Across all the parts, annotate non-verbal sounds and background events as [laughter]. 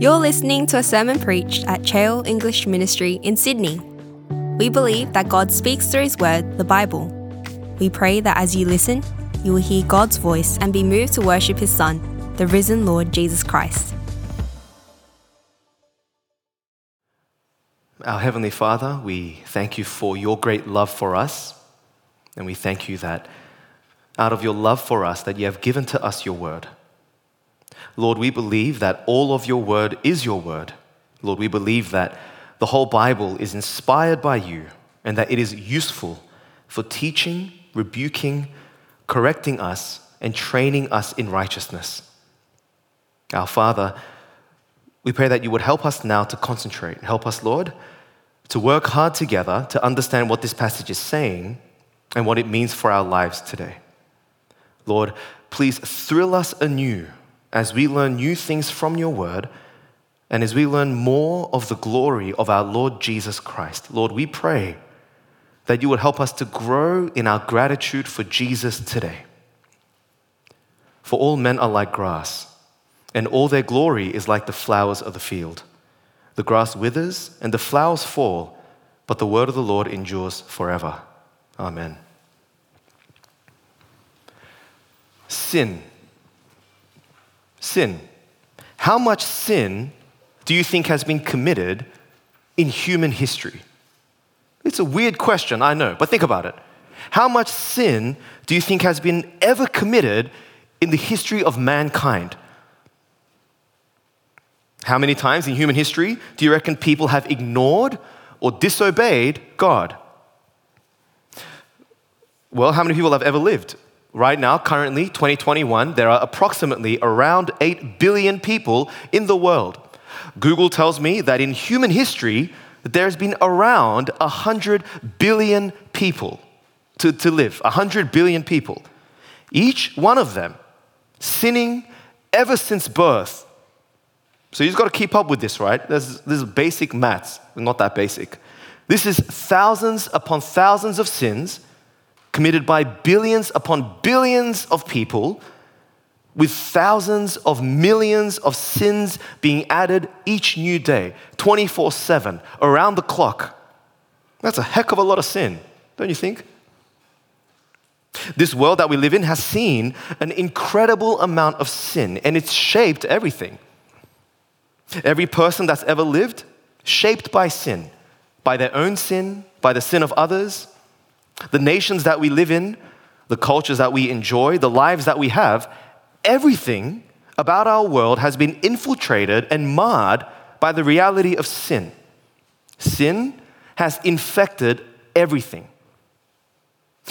You're listening to a sermon preached at Cheil English Ministry in Sydney. We believe that God speaks through His Word, the Bible. We pray that as you listen, you will hear God's voice and be moved to worship His Son, the risen Lord Jesus Christ. Our Heavenly Father, we thank you for your great love for us, and we thank you that out of your love for us, that you have given to us your word. Lord, we believe that all of your word is your word. Lord, we believe that the whole Bible is inspired by you and that it is useful for teaching, rebuking, correcting us, and training us in righteousness. Our Father, we pray that you would help us now to concentrate. Help us, Lord, to work hard together to understand what this passage is saying and what it means for our lives today. Lord, please thrill us anew as we learn new things from your word and as we learn more of the glory of our Lord Jesus Christ. Lord, we pray that you would help us to grow in our gratitude for Jesus today. For all men are like grass, and all their glory is like the flowers of the field. The grass withers and the flowers fall, but the word of the Lord endures forever. Amen. Sin. Sin. How much sin do you think has been committed in human history? It's a weird question, I know, but think about it. How much sin do you think has been ever committed in the history of mankind? How many times in human history do you reckon people have ignored or disobeyed God? Well, how many people have ever lived? Right now, currently, 2021, there are approximately around 8 billion people in the world. Google tells me that in human history, there's been around 100 billion people to, to live, 100 billion people. Each one of them sinning ever since birth. So you've got to keep up with this, right? This, this is basic maths, not that basic. This is thousands upon thousands of sins committed by billions upon billions of people, with thousands of millions of sins being added each new day, 24 7, around the clock. That's a heck of a lot of sin, don't you think? This world that we live in has seen an incredible amount of sin, and it's shaped everything. Every person that's ever lived, shaped by sin, by their own sin, by the sin of others, the nations that we live in, the cultures that we enjoy, the lives that we have, everything about our world has been infiltrated and marred by the reality of sin. Sin has infected everything.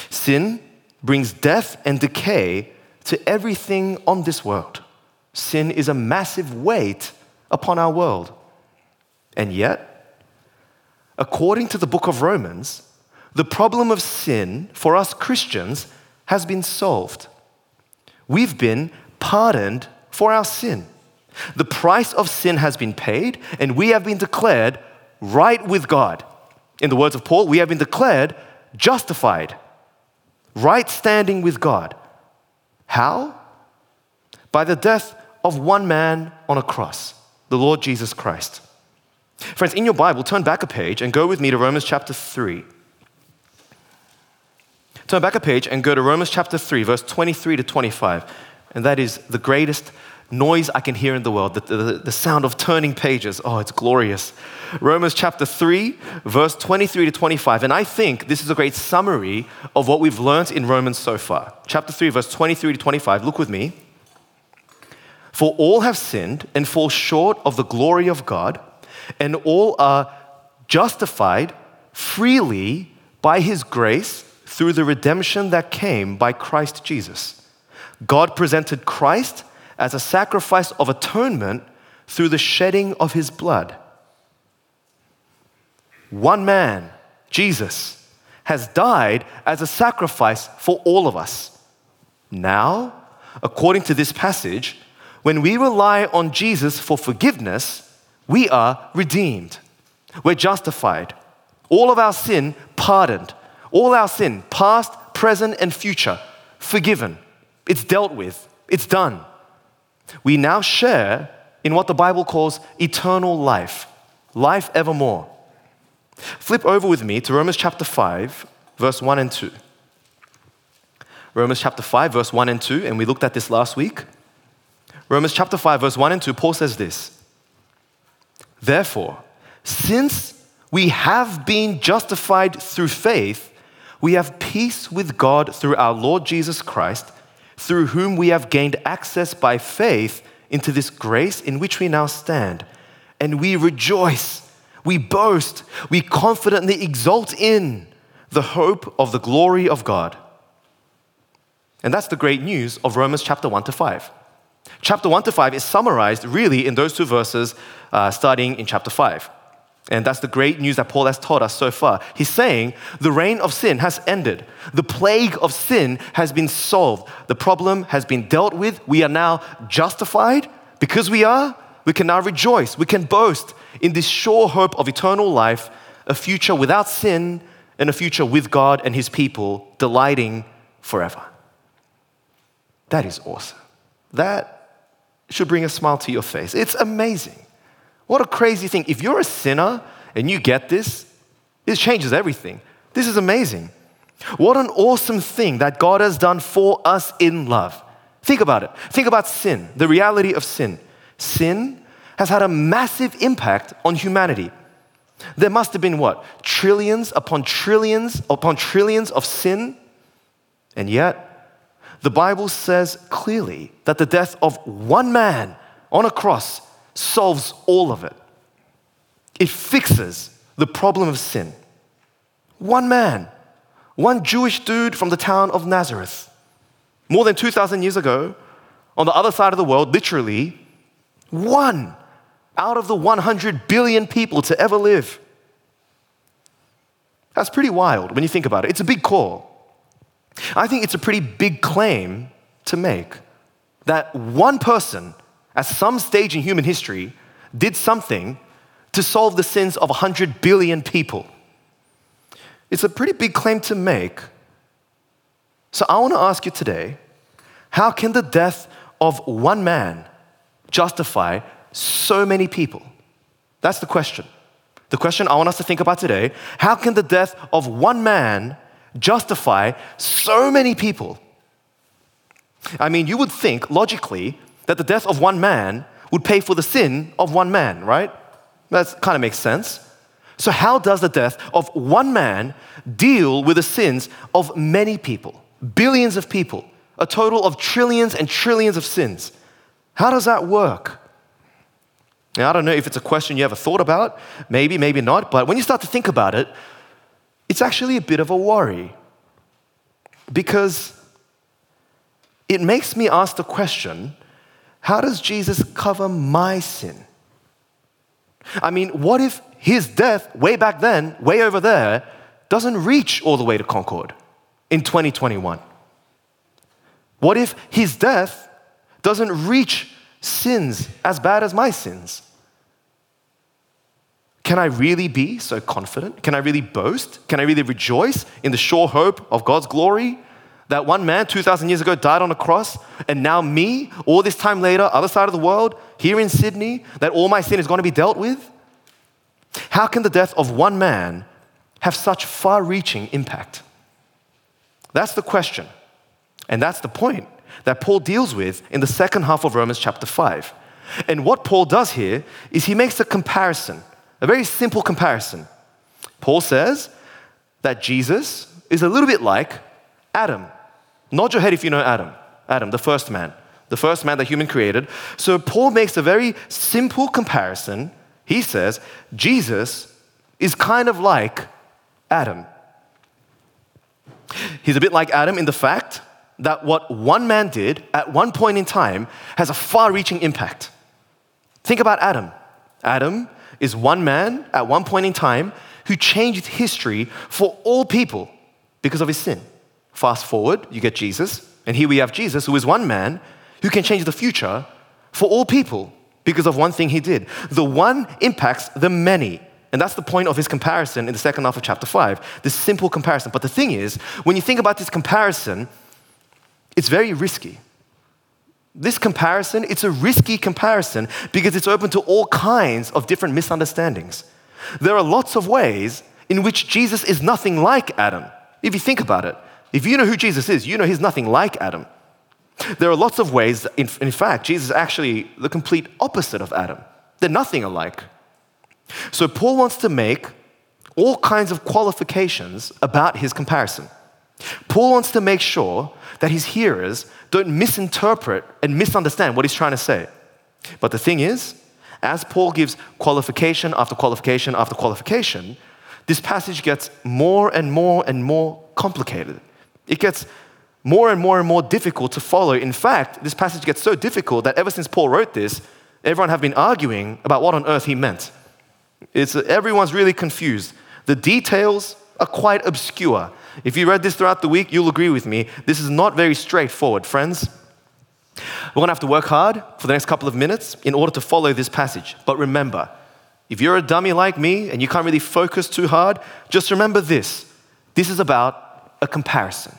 Sin brings death and decay to everything on this world. Sin is a massive weight upon our world. And yet, according to the book of Romans, the problem of sin for us Christians has been solved. We've been pardoned for our sin. The price of sin has been paid, and we have been declared right with God. In the words of Paul, we have been declared justified, right standing with God. How? By the death of one man on a cross, the Lord Jesus Christ. Friends, in your Bible, turn back a page and go with me to Romans chapter 3. Turn back a page and go to Romans chapter 3, verse 23 to 25. And that is the greatest noise I can hear in the world, the, the, the, sound of turning pages. Oh, it's glorious. Romans chapter 3, verse 23 to 25. And I think this is a great summary of what we've learned in Romans so far. Chapter 3, verse 23 to 25. Look with me. For all have sinned and fall short of the glory of God, and all are justified freely by his grace through the redemption that came by Christ Jesus. God presented Christ as a sacrifice of atonement through the shedding of his blood. One man, Jesus, has died as a sacrifice for all of us. Now, according to this passage, when we rely on Jesus for forgiveness, we are redeemed. We're justified. All of our sin pardoned. All our sin, past, present, and future, forgiven. It's dealt with, it's done. We now share in what the Bible calls eternal life, life evermore. Flip over with me to Romans chapter 5, verse 1 and 2. Romans chapter 5, verse 1 and 2, and we looked at this last week. Romans chapter 5, verse 1 and 2, Paul says this Therefore, since we have been justified through faith, we have peace with God through our Lord Jesus Christ, through whom we have gained access by faith into this grace in which we now stand. And we rejoice, we boast, we confidently exult in the hope of the glory of God. And that's the great news of Romans chapter 1 to 5. Chapter 1 to 5 is summarized really in those two verses uh, starting in chapter 5. And that's the great news that Paul has taught us so far. He's saying the reign of sin has ended. The plague of sin has been solved. The problem has been dealt with. We are now justified. Because we are, we can now rejoice. We can boast in this sure hope of eternal life, a future without sin, and a future with God and his people, delighting forever. That is awesome. That should bring a smile to your face. It's amazing. What a crazy thing. If you're a sinner and you get this, this changes everything. This is amazing. What an awesome thing that God has done for us in love. Think about it. Think about sin, the reality of sin. Sin has had a massive impact on humanity. There must have been what? Trillions upon trillions upon trillions of sin. And yet, the Bible says clearly that the death of one man on a cross solves all of it. It fixes the problem of sin. One man, one Jewish dude from the town of Nazareth, more than 2,000 years ago, on the other side of the world, literally, one out of the 100 billion people to ever live. That's pretty wild when you think about it. It's a big call. I think it's a pretty big claim to make that one person at some stage in human history, did something to solve the sins of 100 billion people. It's a pretty big claim to make. So I want to ask you today how can the death of one man justify so many people? That's the question. The question I want us to think about today how can the death of one man justify so many people? I mean, you would think logically that the death of one man would pay for the sin of one man, right? That kind of makes sense. So, how does the death of one man deal with the sins of many people, billions of people, a total of trillions and trillions of sins? How does that work? Now, I don't know if it's a question you ever thought about, maybe, maybe not, but when you start to think about it, it's actually a bit of a worry. Because it makes me ask the question how does Jesus cover my sin? I mean, what if his death, way back then, way over there, doesn't reach all the way to Concord in 2021? What if his death doesn't reach sins as bad as my sins? Can I really be so confident? Can I really boast? Can I really rejoice in the sure hope of God's glory that one man 2,000 years ago died on a cross, and now me, all this time later, other side of the world, here in Sydney, that all my sin is going to be dealt with? How can the death of one man have such far reaching impact? That's the question. And that's the point that Paul deals with in the second half of Romans chapter 5. And what Paul does here is he makes a comparison, a very simple comparison. Paul says that Jesus is a little bit like Adam. Nod your head if you know Adam. Adam, the first man, the first man that human created. So Paul makes a very simple comparison. He says, Jesus is kind of like Adam. He's a bit like Adam in the fact that what one man did at one point in time has a far reaching impact. Think about Adam. Adam is one man at one point in time who changed history for all people because of his sin. Fast forward, you get Jesus, and here we have Jesus, who is one man who can change the future for all people because of one thing he did. The one impacts the many. And that's the point of his comparison in the second half of chapter 5, this simple comparison. But the thing is, when you think about this comparison, it's very risky. this comparison, it's a risky comparison because it's open to all kinds of different misunderstandings. There are lots of ways in which Jesus is nothing like Adam. If you think about it, if you know who Jesus is, you know he's nothing like Adam. There are lots of ways, in, in fact, Jesus is actually the complete opposite of Adam. They're nothing alike. So Paul wants to make all kinds of qualifications about his comparison. Paul wants to make sure that his hearers don't misinterpret and misunderstand what he's trying to say. But the thing is, as Paul gives qualification after qualification after qualification, this passage gets more and more and more complicated. It gets more and more and more difficult to follow. In fact, this passage gets so difficult that ever since Paul wrote this, everyone have been arguing about what on earth he meant. It's, everyone's really confused. The details are quite obscure. If you read this throughout the week, you'll agree with me. This is not very straightforward, friends. We're going to have to work hard for the next couple of minutes in order to follow this passage. But remember, if you're a dummy like me and you can't really focus too hard, just remember this this is about a comparison.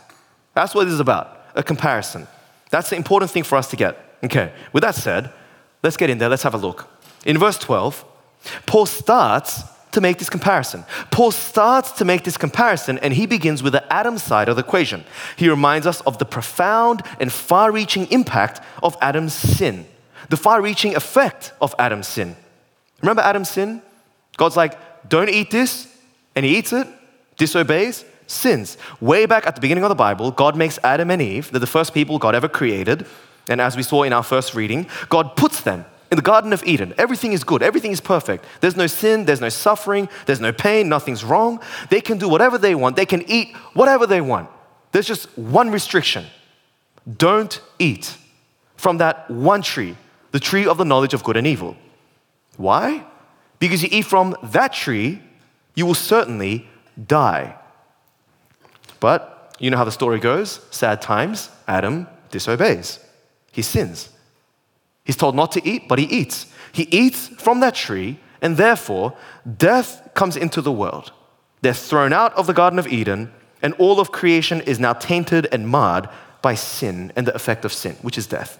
That's what it is about a comparison. That's the important thing for us to get. Okay, with that said, let's get in there, let's have a look. In verse 12, Paul starts to make this comparison. Paul starts to make this comparison and he begins with the Adam side of the equation. He reminds us of the profound and far reaching impact of Adam's sin, the far reaching effect of Adam's sin. Remember Adam's sin? God's like, don't eat this, and he eats it, disobeys, sins. Way back at the beginning of the Bible, God makes Adam and Eve, they're the first people God ever created. And as we saw in our first reading, God puts them in the Garden of Eden. Everything is good, everything is perfect. There's no sin, there's no suffering, there's no pain, nothing's wrong. They can do whatever they want, they can eat whatever they want. There's just one restriction don't eat from that one tree, the tree of the knowledge of good and evil. Why? Because you eat from that tree, you will certainly die. But you know how the story goes sad times, Adam disobeys, he sins. He's told not to eat, but he eats. He eats from that tree, and therefore death comes into the world. They're thrown out of the Garden of Eden, and all of creation is now tainted and marred by sin and the effect of sin, which is death.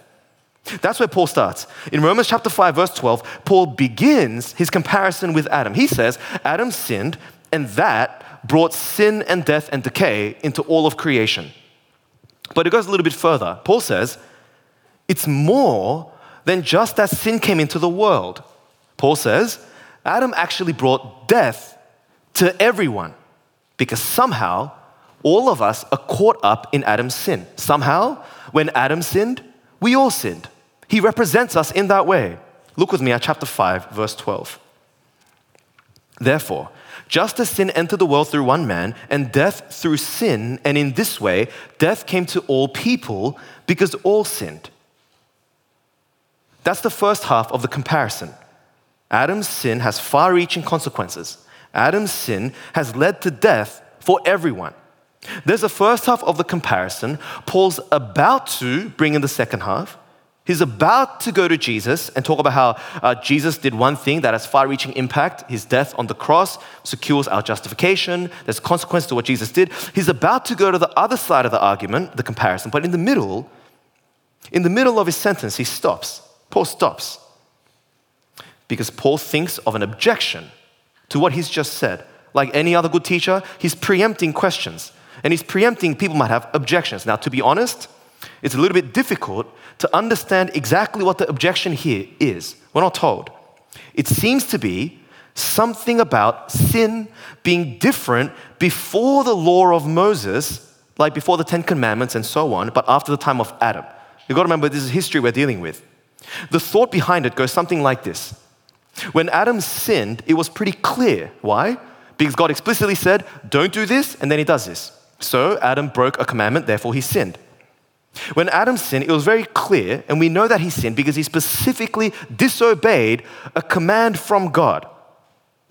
That's where Paul starts. In Romans chapter 5, verse 12, Paul begins his comparison with Adam. He says, Adam sinned, and that brought sin and death and decay into all of creation. But it goes a little bit further. Paul says, it's more than just that sin came into the world. Paul says, Adam actually brought death to everyone because somehow all of us are caught up in Adam's sin. Somehow, when Adam sinned, we all sinned. He represents us in that way. Look with me at chapter 5, verse 12. Therefore, just as sin entered the world through one man, and death through sin, and in this way, death came to all people because all sinned. That's the first half of the comparison. Adam's sin has far reaching consequences. Adam's sin has led to death for everyone. There's the first half of the comparison. Paul's about to bring in the second half. He's about to go to Jesus and talk about how uh, Jesus did one thing that has far reaching impact. His death on the cross secures our justification. There's consequence to what Jesus did. He's about to go to the other side of the argument, the comparison, but in the middle, in the middle of his sentence, he stops. Paul stops because Paul thinks of an objection to what he's just said. Like any other good teacher, he's preempting questions and he's preempting people might have objections. Now, to be honest, it's a little bit difficult to understand exactly what the objection here is. We're not told. It seems to be something about sin being different before the law of Moses, like before the Ten Commandments and so on, but after the time of Adam. You've got to remember this is history we're dealing with. The thought behind it goes something like this When Adam sinned, it was pretty clear. Why? Because God explicitly said, Don't do this, and then he does this. So Adam broke a commandment, therefore he sinned. When Adam sinned, it was very clear, and we know that he sinned because he specifically disobeyed a command from God.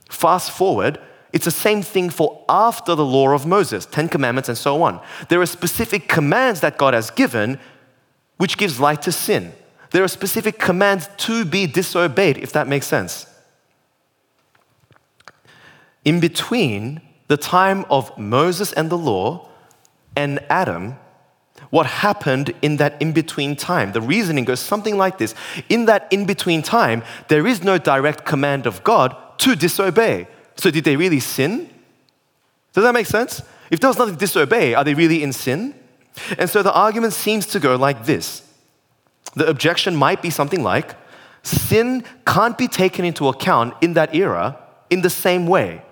Fast forward, it's the same thing for after the law of Moses, Ten Commandments, and so on. There are specific commands that God has given which gives light to sin. There are specific commands to be disobeyed, if that makes sense. In between the time of Moses and the law and Adam, what happened in that in between time. The reasoning goes something like this In that in between time, there is no direct command of God to disobey. So, did they really sin? Does that make sense? If there was nothing to disobey, are they really in sin? And so the argument seems to go like this the objection might be something like sin can't be taken into account in that era in the same way.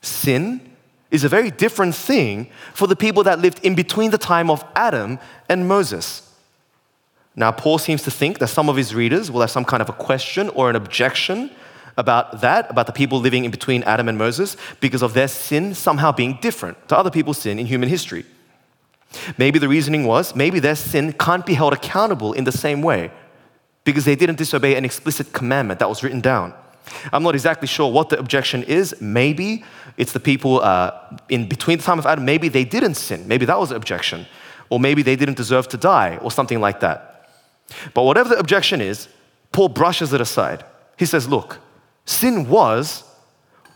Sin is a very different thing for the people that lived in between the time of Adam and Moses. Now, Paul seems to think that some of his readers will have some kind of a question or an objection about that, about the people living in between Adam and Moses, because of their sin somehow being different to other people's sin in human history. Maybe the reasoning was maybe their sin can't be held accountable in the same way because they didn't disobey an explicit commandment that was written down. I'm not exactly sure what the objection is. Maybe it's the people uh, in between the time of Adam, maybe they didn't sin. Maybe that was the objection. Or maybe they didn't deserve to die, or something like that. But whatever the objection is, Paul brushes it aside. He says, Look, sin was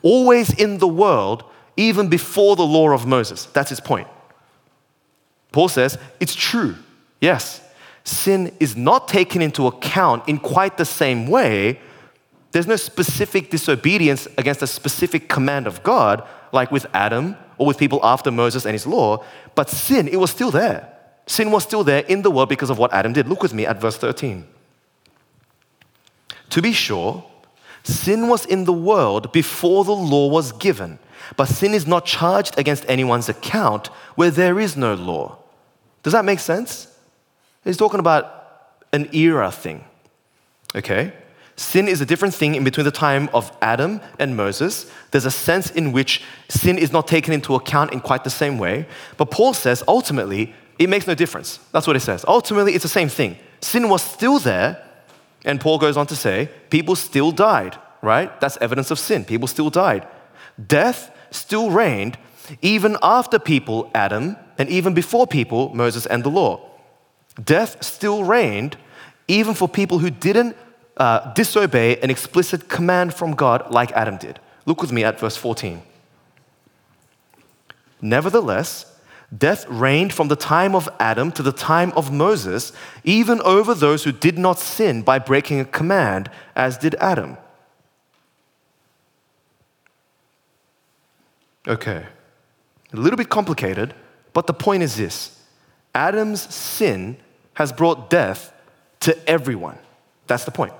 always in the world even before the law of Moses. That's his point. Paul says, It's true, yes. Sin is not taken into account in quite the same way there's no specific disobedience against a specific command of God, like with Adam or with people after Moses and his law, but sin, it was still there. Sin was still there in the world because of what Adam did. Look with me at verse 13. To be sure, sin was in the world before the law was given, but sin is not charged against anyone's account where there is no law. Does that make sense? He's talking about an era thing. Okay? Sin is a different thing in between the time of Adam and Moses. There's a sense in which sin is not taken into account in quite the same way. But Paul says ultimately, it makes no difference. That's what he says. Ultimately, it's the same thing. Sin was still there, and Paul goes on to say, people still died, right? That's evidence of sin. People still died. Death still reigned even after people, Adam, and even before people, Moses and the law. Death still reigned even for people who didn't uh, disobey an explicit command from God like Adam did. Look with me at verse 14. Nevertheless, death reigned from the time of Adam to the time of Moses, even over those who did not sin by breaking a command, as did Adam. Okay, a little bit complicated, but the point is this Adam's sin has brought death to everyone. That's the point.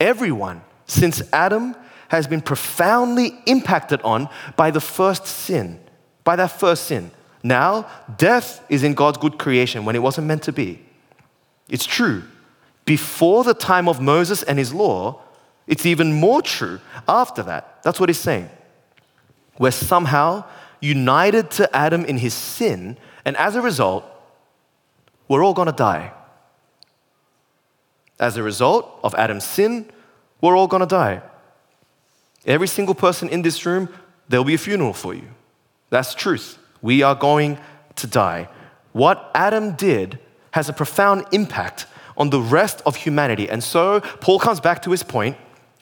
Everyone since Adam has been profoundly impacted on by the first sin, by that first sin. Now, death is in God's good creation when it wasn't meant to be. It's true. Before the time of Moses and his law, it's even more true after that. That's what he's saying. We're somehow united to Adam in his sin, and as a result, we're all gonna die. As a result of Adam's sin, we're all gonna die. Every single person in this room, there'll be a funeral for you. That's truth. We are going to die. What Adam did has a profound impact on the rest of humanity. And so Paul comes back to his point.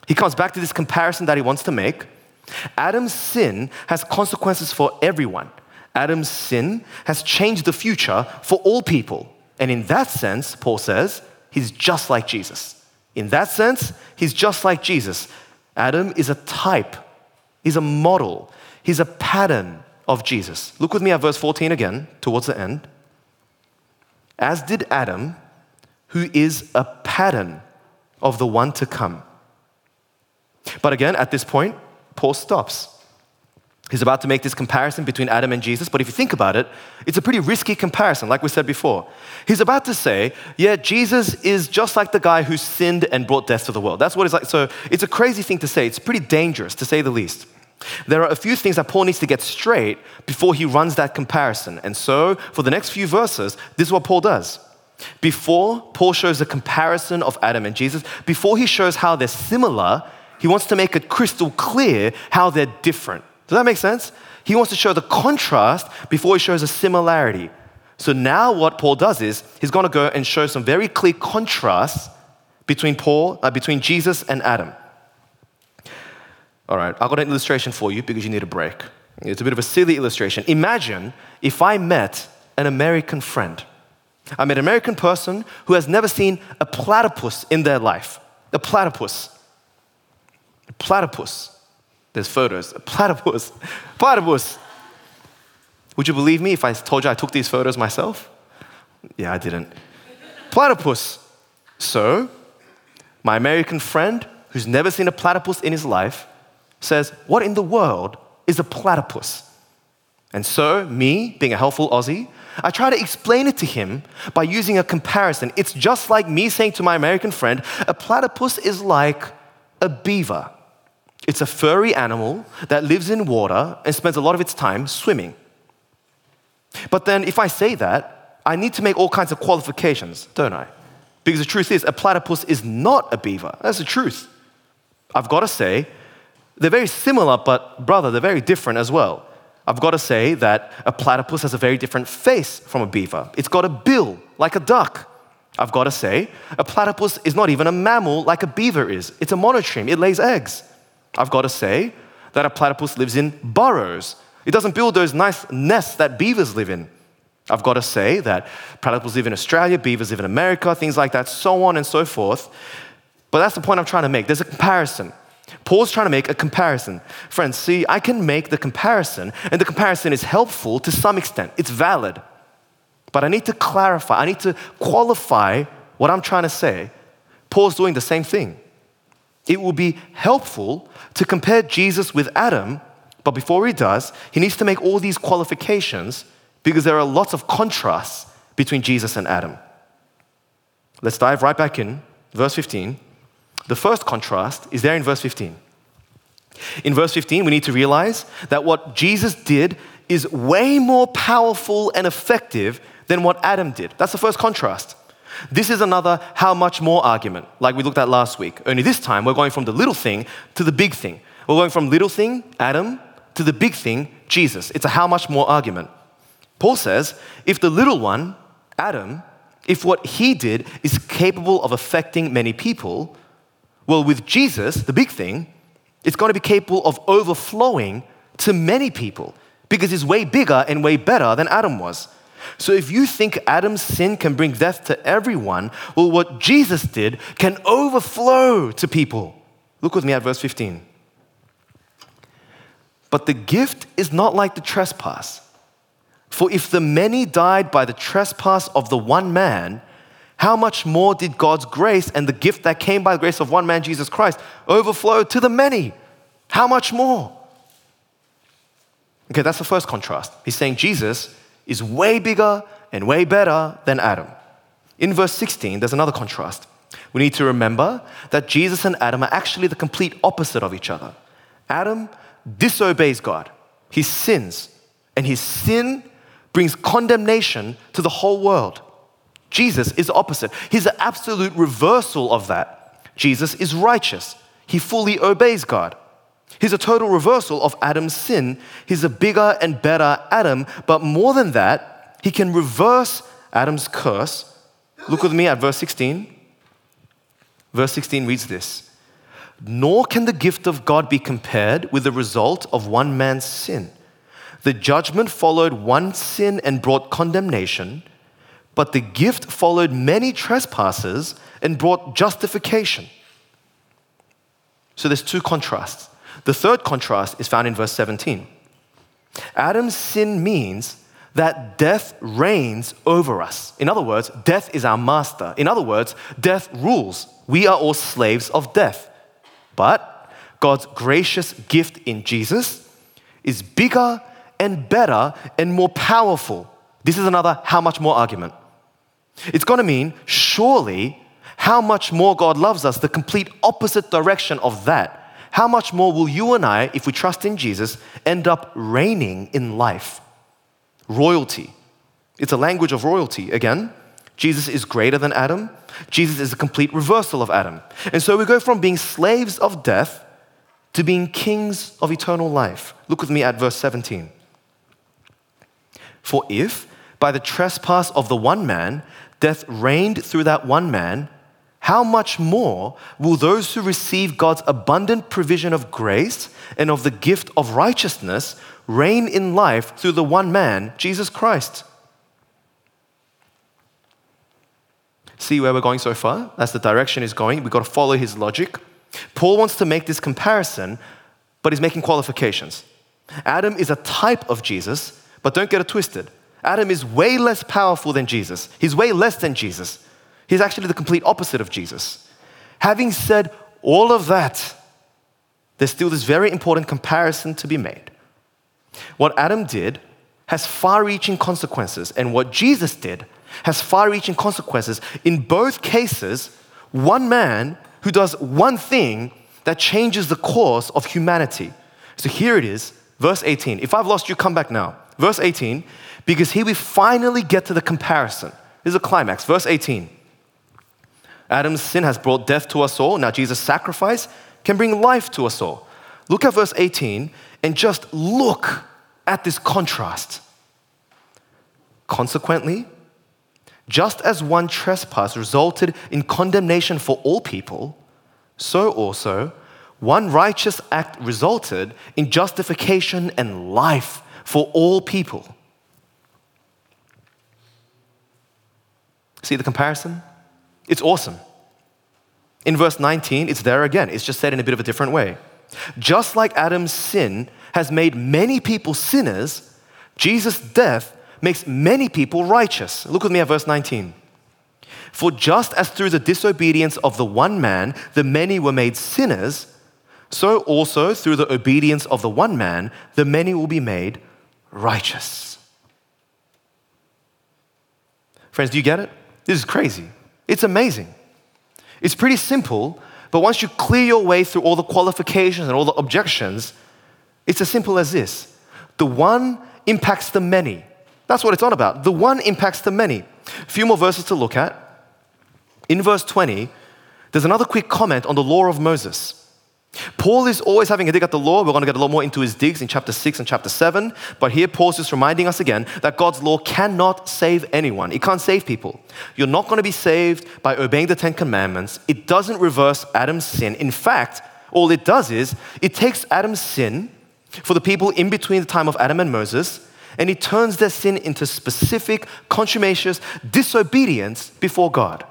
He comes back to this comparison that he wants to make. Adam's sin has consequences for everyone. Adam's sin has changed the future for all people. And in that sense, Paul says, he's just like Jesus. In that sense, he's just like Jesus. Adam is a type, he's a model, he's a pattern of Jesus. Look with me at verse 14 again, towards the end. As did Adam, who is a pattern of the one to come. But again, at this point, Paul stops. He's about to make this comparison between Adam and Jesus, but if you think about it, it's a pretty risky comparison, like we said before. He's about to say, yeah, Jesus is just like the guy who sinned and brought death to the world. That's what it's like. So it's a crazy thing to say. It's pretty dangerous, to say the least. There are a few things that Paul needs to get straight before he runs that comparison. And so, for the next few verses, this is what Paul does. Before Paul shows a comparison of Adam and Jesus, before he shows how they're similar, he wants to make it crystal clear how they're different. Does that make sense? He wants to show the contrast before he shows a similarity. So now what Paul does is he's going to go and show some very clear contrasts between Paul, uh, between Jesus and Adam. All right, I've got an illustration for you because you need a break. It's a bit of a silly illustration. Imagine if I met an American friend. I met an American person who has never seen a platypus in their life. A platypus. A platypus. There's photos. A platypus. Platypus. Would you believe me if I told you I took these photos myself? Yeah, I didn't. platypus. So, my American friend who's never seen a platypus in his life says, What in the world is a platypus? And so, me, being a helpful Aussie, I try to explain it to him by using a comparison. It's just like me saying to my American friend, a platypus is like a beaver. It's a furry animal that lives in water and spends a lot of its time swimming. But then, if I say that, I need to make all kinds of qualifications, don't I? Because the truth is, a platypus is not a beaver. That's the truth. I've got to say, they're very similar, but brother, they're very different as well. I've got to say that a platypus has a very different face from a beaver. It's got a bill like a duck. I've got to say, a platypus is not even a mammal like a beaver is. It's a monotreme, it lays eggs. I've got to say that a platypus lives in burrows. It doesn't build those nice nests that beavers live in. I've got to say that platypus live in Australia, beavers live in America, things like that, so on and so forth. But that's the point I'm trying to make. There's a comparison. Paul's trying to make a comparison. Friends, see, I can make the comparison, and the comparison is helpful to some extent. It's valid. But I need to clarify, I need to qualify what I'm trying to say. Paul's doing the same thing. It will be helpful to compare Jesus with Adam, but before he does, he needs to make all these qualifications because there are lots of contrasts between Jesus and Adam. Let's dive right back in, verse 15. The first contrast is there in verse 15. In verse 15, we need to realize that what Jesus did is way more powerful and effective than what Adam did. That's the first contrast. This is another how much more argument, like we looked at last week. Only this time, we're going from the little thing to the big thing. We're going from little thing, Adam, to the big thing, Jesus. It's a how much more argument. Paul says if the little one, Adam, if what he did is capable of affecting many people, well, with Jesus, the big thing, it's going to be capable of overflowing to many people because he's way bigger and way better than Adam was. So if you think Adam's sin can bring death to everyone, well, what Jesus did can overflow to people. Look with me at verse 15. But the gift is not like the trespass. For if the many died by the trespass of the one man, how much more did God's grace and the gift that came by the grace of one man, Jesus Christ, overflow to the many? How much more? Okay, that's the first contrast. He's saying Jesus is way bigger and way better than Adam. In verse 16, there's another contrast. We need to remember that Jesus and Adam are actually the complete opposite of each other. Adam disobeys God, he sins, and his sin brings condemnation to the whole world. Jesus is opposite. He's the absolute reversal of that. Jesus is righteous. He fully obeys God. He's a total reversal of Adam's sin. He's a bigger and better Adam, but more than that, he can reverse Adam's curse. Look with me at verse 16. Verse 16 reads this Nor can the gift of God be compared with the result of one man's sin. The judgment followed one sin and brought condemnation but the gift followed many trespasses and brought justification. So there's two contrasts. The third contrast is found in verse 17. Adam's sin means that death reigns over us. In other words, death is our master. In other words, death rules. We are all slaves of death. But God's gracious gift in Jesus is bigger and better and more powerful. This is another how much more argument. It's going to mean, surely, how much more God loves us, the complete opposite direction of that. How much more will you and I, if we trust in Jesus, end up reigning in life? Royalty. It's a language of royalty. Again, Jesus is greater than Adam. Jesus is a complete reversal of Adam. And so we go from being slaves of death to being kings of eternal life. Look with me at verse 17. For if, by the trespass of the one man, death reigned through that one man, how much more will those who receive God's abundant provision of grace and of the gift of righteousness reign in life through the one man, Jesus Christ? See where we're going so far? That's the direction he's going. We've got to follow his logic. Paul wants to make this comparison, but he's making qualifications. Adam is a type of Jesus, but don't get it twisted. Adam is way less powerful than Jesus. He's way less than Jesus. He's actually the complete opposite of Jesus. Having said all of that, there's still this very important comparison to be made. What Adam did has far reaching consequences, and what Jesus did has far reaching consequences. In both cases, one man who does one thing that changes the course of humanity. So here it is, verse 18. If I've lost you, come back now. Verse 18, because here we finally get to the comparison. This is a climax. Verse 18. Adam's sin has brought death to us all. Now, Jesus' sacrifice can bring life to us all. Look at verse 18 and just look at this contrast. Consequently, just as one trespass resulted in condemnation for all people, so also one righteous act resulted in justification and life for all people. See the comparison? It's awesome. In verse 19, it's there again. It's just said in a bit of a different way. Just like Adam's sin has made many people sinners, Jesus' death makes many people righteous. Look with me at verse 19. For just as through the disobedience of the one man the many were made sinners, so also through the obedience of the one man the many will be made righteous. Friends, do you get it? This is crazy. It's amazing. It's pretty simple, but once you clear your way through all the qualifications and all the objections, it's as simple as this the one impacts the many. That's what it's on about. The one impacts the many. A few more verses to look at. In verse 20, there's another quick comment on the law of Moses. Paul is always having a dig at the law. We're going to get a lot more into his digs in chapter 6 and chapter 7. But here, Paul's just reminding us again that God's law cannot save anyone. It can't save people. You're not going to be saved by obeying the Ten Commandments. It doesn't reverse Adam's sin. In fact, all it does is it takes Adam's sin for the people in between the time of Adam and Moses and it turns their sin into specific, contumacious disobedience before God.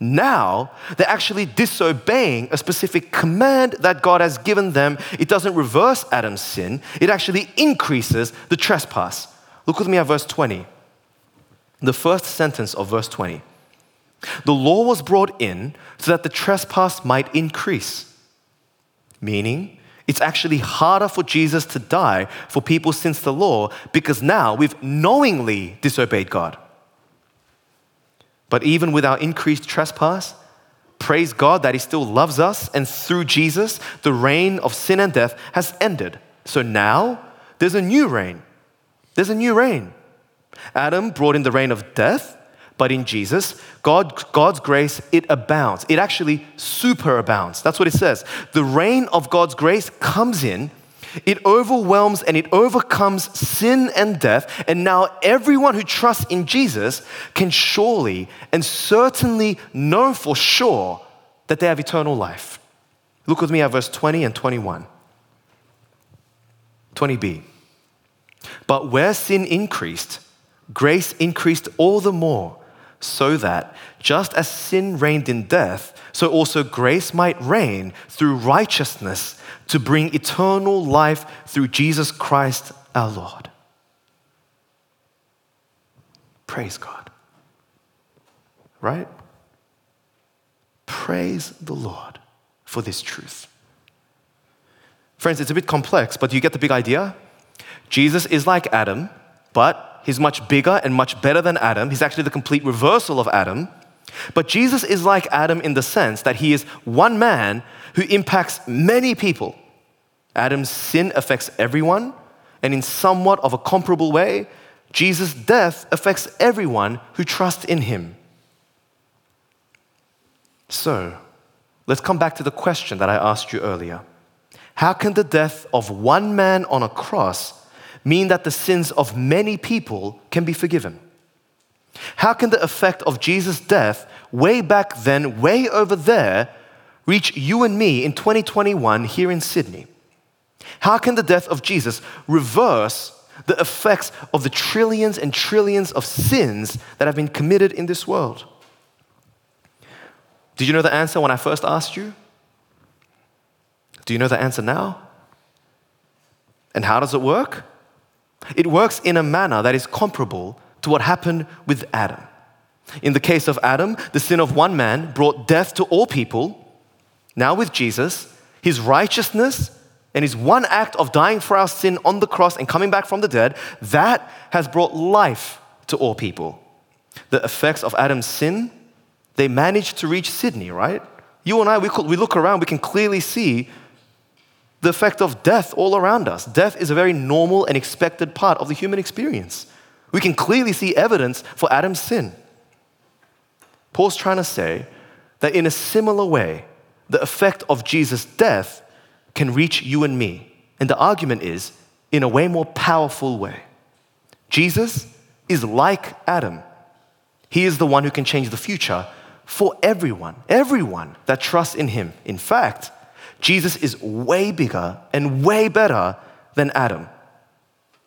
Now, they're actually disobeying a specific command that God has given them. It doesn't reverse Adam's sin, it actually increases the trespass. Look with me at verse 20. The first sentence of verse 20. The law was brought in so that the trespass might increase, meaning it's actually harder for Jesus to die for people since the law because now we've knowingly disobeyed God. But even with our increased trespass, praise God that He still loves us, and through Jesus, the reign of sin and death has ended. So now there's a new reign. There's a new reign. Adam brought in the reign of death, but in Jesus, God, God's grace, it abounds. It actually superabounds. That's what it says. The reign of God's grace comes in it overwhelms and it overcomes sin and death. And now everyone who trusts in Jesus can surely and certainly know for sure that they have eternal life. Look with me at verse 20 and 21. 20b. But where sin increased, grace increased all the more, so that just as sin reigned in death, so also grace might reign through righteousness to bring eternal life through Jesus Christ our Lord. Praise God. Right? Praise the Lord for this truth. Friends, it's a bit complex, but you get the big idea? Jesus is like Adam, but he's much bigger and much better than Adam. He's actually the complete reversal of Adam. But Jesus is like Adam in the sense that he is one man who impacts many people. Adam's sin affects everyone, and in somewhat of a comparable way, Jesus' death affects everyone who trusts in him. So, let's come back to the question that I asked you earlier. How can the death of one man on a cross mean that the sins of many people can be forgiven? How can the effect of Jesus' death, way back then, way over there, reach you and me in 2021 here in Sydney? How can the death of Jesus reverse the effects of the trillions and trillions of sins that have been committed in this world? Did you know the answer when I first asked you? Do you know the answer now? And how does it work? It works in a manner that is comparable to what happened with Adam. In the case of Adam, the sin of one man brought death to all people. Now, with Jesus, his righteousness and his one act of dying for our sin on the cross and coming back from the dead, that has brought life to all people. The effects of Adam's sin, they managed to reach Sydney, right? You and I, we, look around, we can clearly see the effect of death all around us. Death is a very normal and expected part of the human experience. We can clearly see evidence for Adam's sin. Paul's trying to say that in a similar way, the effect of Jesus' death can reach you and me. And the argument is in a way more powerful way. Jesus is like Adam. He is the one who can change the future for everyone, everyone that trusts in him. In fact, Jesus is way bigger and way better than Adam.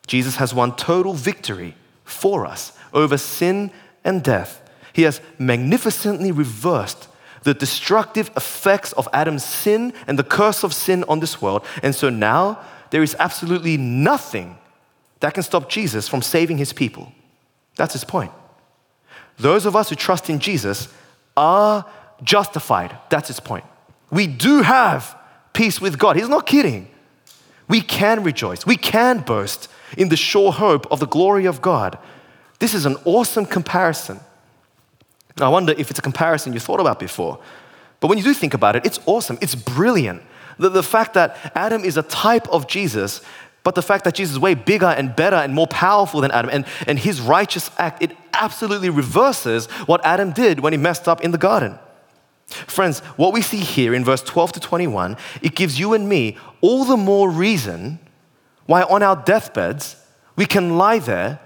Jesus has won total victory for us over sin and death. He has magnificently reversed the destructive effects of Adam's sin and the curse of sin on this world. And so now there is absolutely nothing that can stop Jesus from saving his people. That's his point. Those of us who trust in Jesus are justified. That's his point. We do have peace with God. He's not kidding. We can rejoice, we can boast in the sure hope of the glory of God. This is an awesome comparison. I wonder if it's a comparison you thought about before. But when you do think about it, it's awesome, it's brilliant. The, the fact that Adam is a type of Jesus, but the fact that Jesus is way bigger and better and more powerful than Adam, and, and his righteous act, it absolutely reverses what Adam did when he messed up in the garden. Friends, what we see here in verse 12 to 21, it gives you and me all the more reason why on our deathbeds we can lie there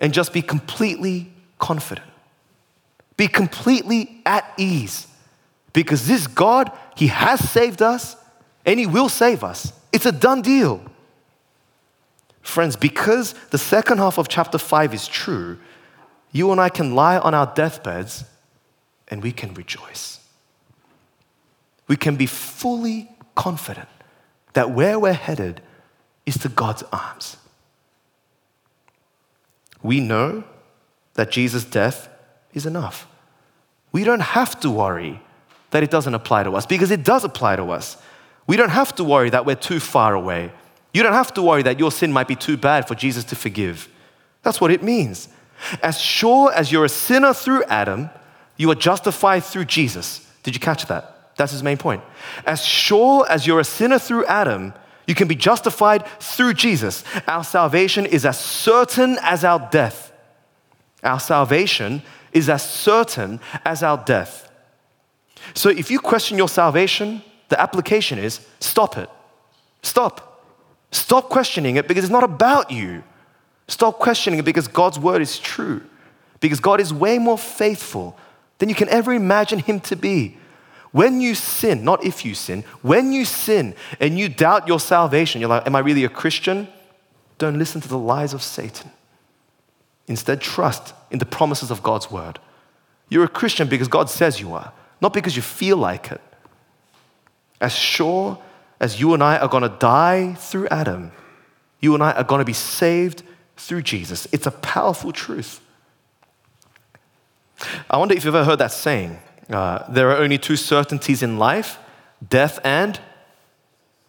and just be completely confident. Be completely at ease. Because this God, He has saved us and He will save us. It's a done deal. Friends, because the second half of chapter 5 is true, you and I can lie on our deathbeds and we can rejoice we can be fully confident that where we're headed is to God's arms. We know that Jesus' death is enough. We don't have to worry that it doesn't apply to us because it does apply to us. We don't have to worry that we're too far away. You don't have to worry that your sin might be too bad for Jesus to forgive. That's what it means. As sure as you're a sinner through Adam, you are justified through Jesus. Did you catch that? That's his main point. As sure as you're a sinner through Adam, you can be justified through Jesus. Our salvation is as certain as our death. Our salvation is as certain as our death. So if you question your salvation, the application is stop it. Stop. Stop questioning it because it's not about you. Stop questioning it because God's word is true. Because God is way more faithful than you can ever imagine Him to be. When you sin, not if you sin, when you sin and you doubt your salvation, you're like, Am I really a Christian? Don't listen to the lies of Satan. Instead, trust in the promises of God's word. You're a Christian because God says you are, not because you feel like it. As sure as you and I are going to die through Adam, you and I are going to be saved through Jesus. It's a powerful truth. I wonder if you've ever heard that saying uh, there are only two certainties in life death and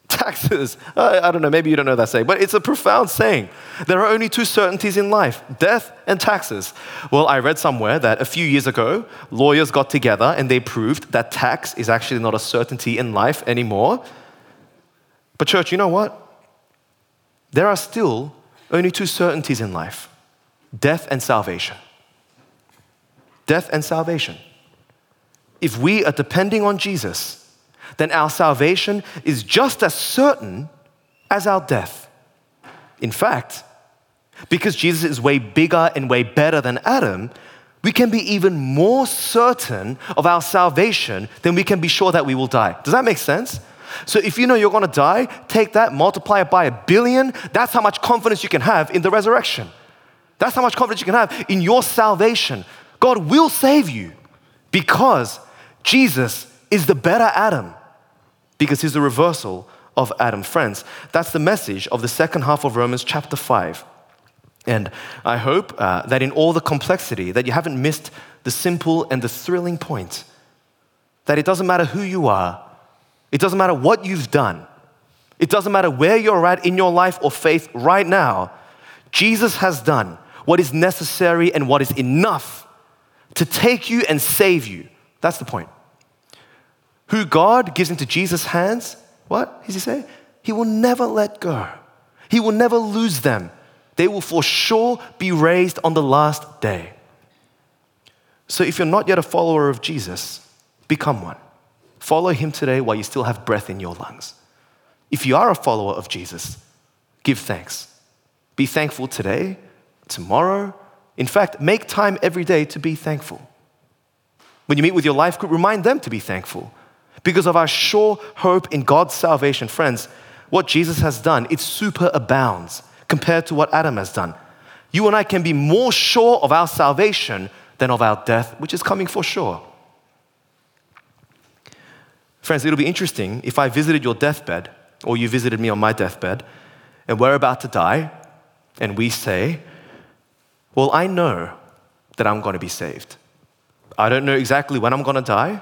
taxes. [laughs] I don't know, maybe you don't know that saying, but it's a profound saying. There are only two certainties in life death and taxes. Well, I read somewhere that a few years ago, lawyers got together and they proved that tax is actually not a certainty in life anymore. But, church, you know what? There are still only two certainties in life death and salvation. Death and salvation if we are depending on Jesus, then our salvation is just as certain as our death. In fact, because Jesus is way bigger and way better than Adam, we can be even more certain of our salvation than we can be sure that we will die. Does that make sense? So if you know you're gonna die, take that, multiply it by a billion. That's how much confidence you can have in the resurrection. That's how much confidence you can have in your salvation. God will save you because Jesus is the better Adam because he's the reversal of Adam. Friends, that's the message of the second half of Romans chapter 5. And I hope uh, that in all the complexity that you haven't missed the simple and the thrilling point that it doesn't matter who you are, it doesn't matter what you've done, it doesn't matter where you're at in your life or faith right now. Jesus has done what is necessary and what is enough to take you and save you. That's the point. Who God gives into Jesus' hands, what does he say? He will never let go. He will never lose them. They will for sure be raised on the last day. So if you're not yet a follower of Jesus, become one. Follow him today while you still have breath in your lungs. If you are a follower of Jesus, give thanks. Be thankful today, tomorrow. In fact, make time every day to be thankful. When you meet with your life group, remind them to be thankful. Because of our sure hope in God's salvation, friends, what Jesus has done, it super abounds compared to what Adam has done. You and I can be more sure of our salvation than of our death, which is coming for sure. Friends, it'll be interesting if I visited your deathbed, or you visited me on my deathbed, and we're about to die, and we say, Well, I know that I'm going to be saved. I don't know exactly when I'm going to die,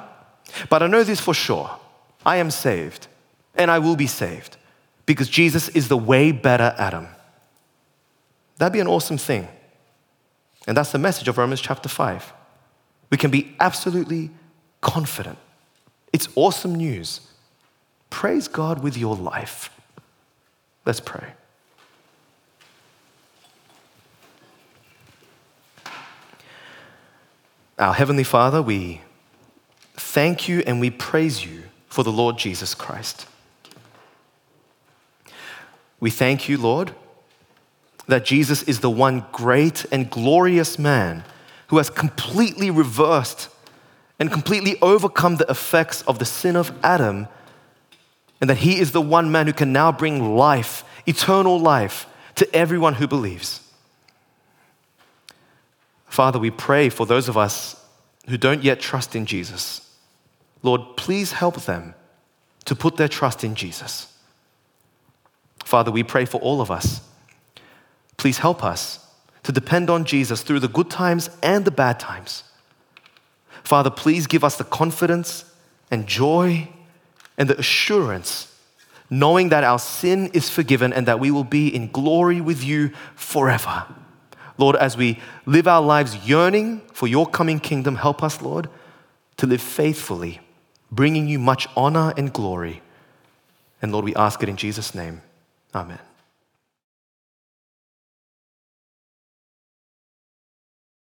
but I know this for sure. I am saved, and I will be saved because Jesus is the way better Adam. That'd be an awesome thing. And that's the message of Romans chapter 5. We can be absolutely confident. It's awesome news. Praise God with your life. Let's pray. Our Heavenly Father, we thank you and we praise you for the Lord Jesus Christ. We thank you, Lord, that Jesus is the one great and glorious man who has completely reversed and completely overcome the effects of the sin of Adam, and that he is the one man who can now bring life, eternal life, to everyone who believes. Father, we pray for those of us who don't yet trust in Jesus. Lord, please help them to put their trust in Jesus. Father, we pray for all of us Please help us to depend on Jesus through the good times and the bad times. Father, please give us the confidence and joy and the assurance knowing that our sin is forgiven and that we will be in glory with you forever. Lord, as we live our lives yearning for your coming kingdom, help us, Lord, to live faithfully, bringing you much honor and glory. And Lord, we ask it in Jesus' name. Amen.